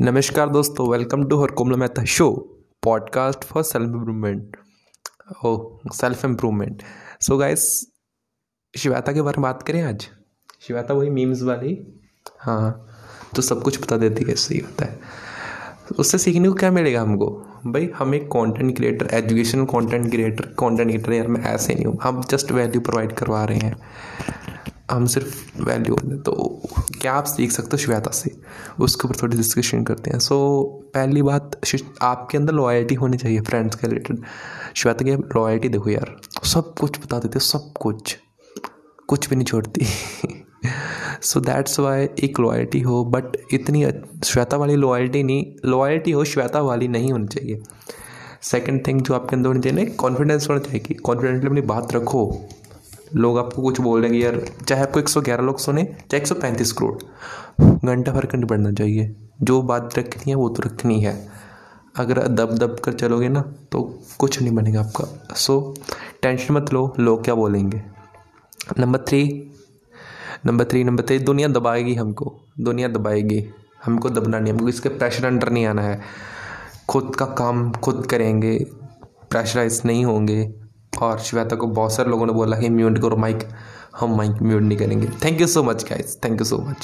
नमस्कार दोस्तों welcome to her Komala Mehta show podcast for self improvement oh self improvement so guys Shivata के बारे में बात करें आज? शिवाता वही मीम्स वाली। हाँ तो सब कुछ बता देती है सही होता है। उससे सीखने को क्या मिलेगा हमको? भाई हम एक content creator educational content creator content creator यार मैं ऐसे नहीं हूँ। हम जस्ट वैल्यू प्रोवाइड करवा रहे हैं। हम सिर्फ़ वैल्यू तो क्या आप सीख सकते हो श्वेता से? उसके ऊपर थोड़ी डिस्कशन करते हैं। सो so, पहली बात आपके अंदर लॉयल्टी होनी चाहिए फ्रेंड्स के रिलेटेड श्वेता की लॉयल्टी देखो यार सब कुछ बता देते सब कुछ। कुछ भी नहीं छोड़ती। सो दैट्स वाई एक लॉयल्टी हो बट इतनी श्वेता वाली लॉयल्टी नहीं लॉयल्टी हो श्वेता वाली नहीं होनी चाहिए। सेकेंड थिंग जो आपके अंदर होनी चाहिए ना कॉन्फिडेंस होना चाहिए कि कॉन्फिडेंटली अपनी बात रखो। लोग आपको कुछ बोल देंगे, यार, चाहे आपको 111 लोग सुने, चाहे 135 करोड़, घंटा फ़र्क नहीं पड़ना चाहिए। जो बात रखनी है, वो तो रखनी है। अगर दब दब कर चलोगे ना तो कुछ नहीं बनेगा आपका। सो टेंशन मत लो, लोग क्या बोलेंगे? Number three number three number three दुनिया दबाएगी हमको, दुनिया दबाएगी। हमको दबना नहीं, हमको इसके प्रेशर अंडर नहीं आना है। खुद का काम खुद करेंगे प्रेशराइज नहीं होंगे। और श्वेता को बहुत सारे लोगों ने बोला कि म्यूट करो माइक हम माइक म्यूट नहीं करेंगे। Thank you so much guys thank you so much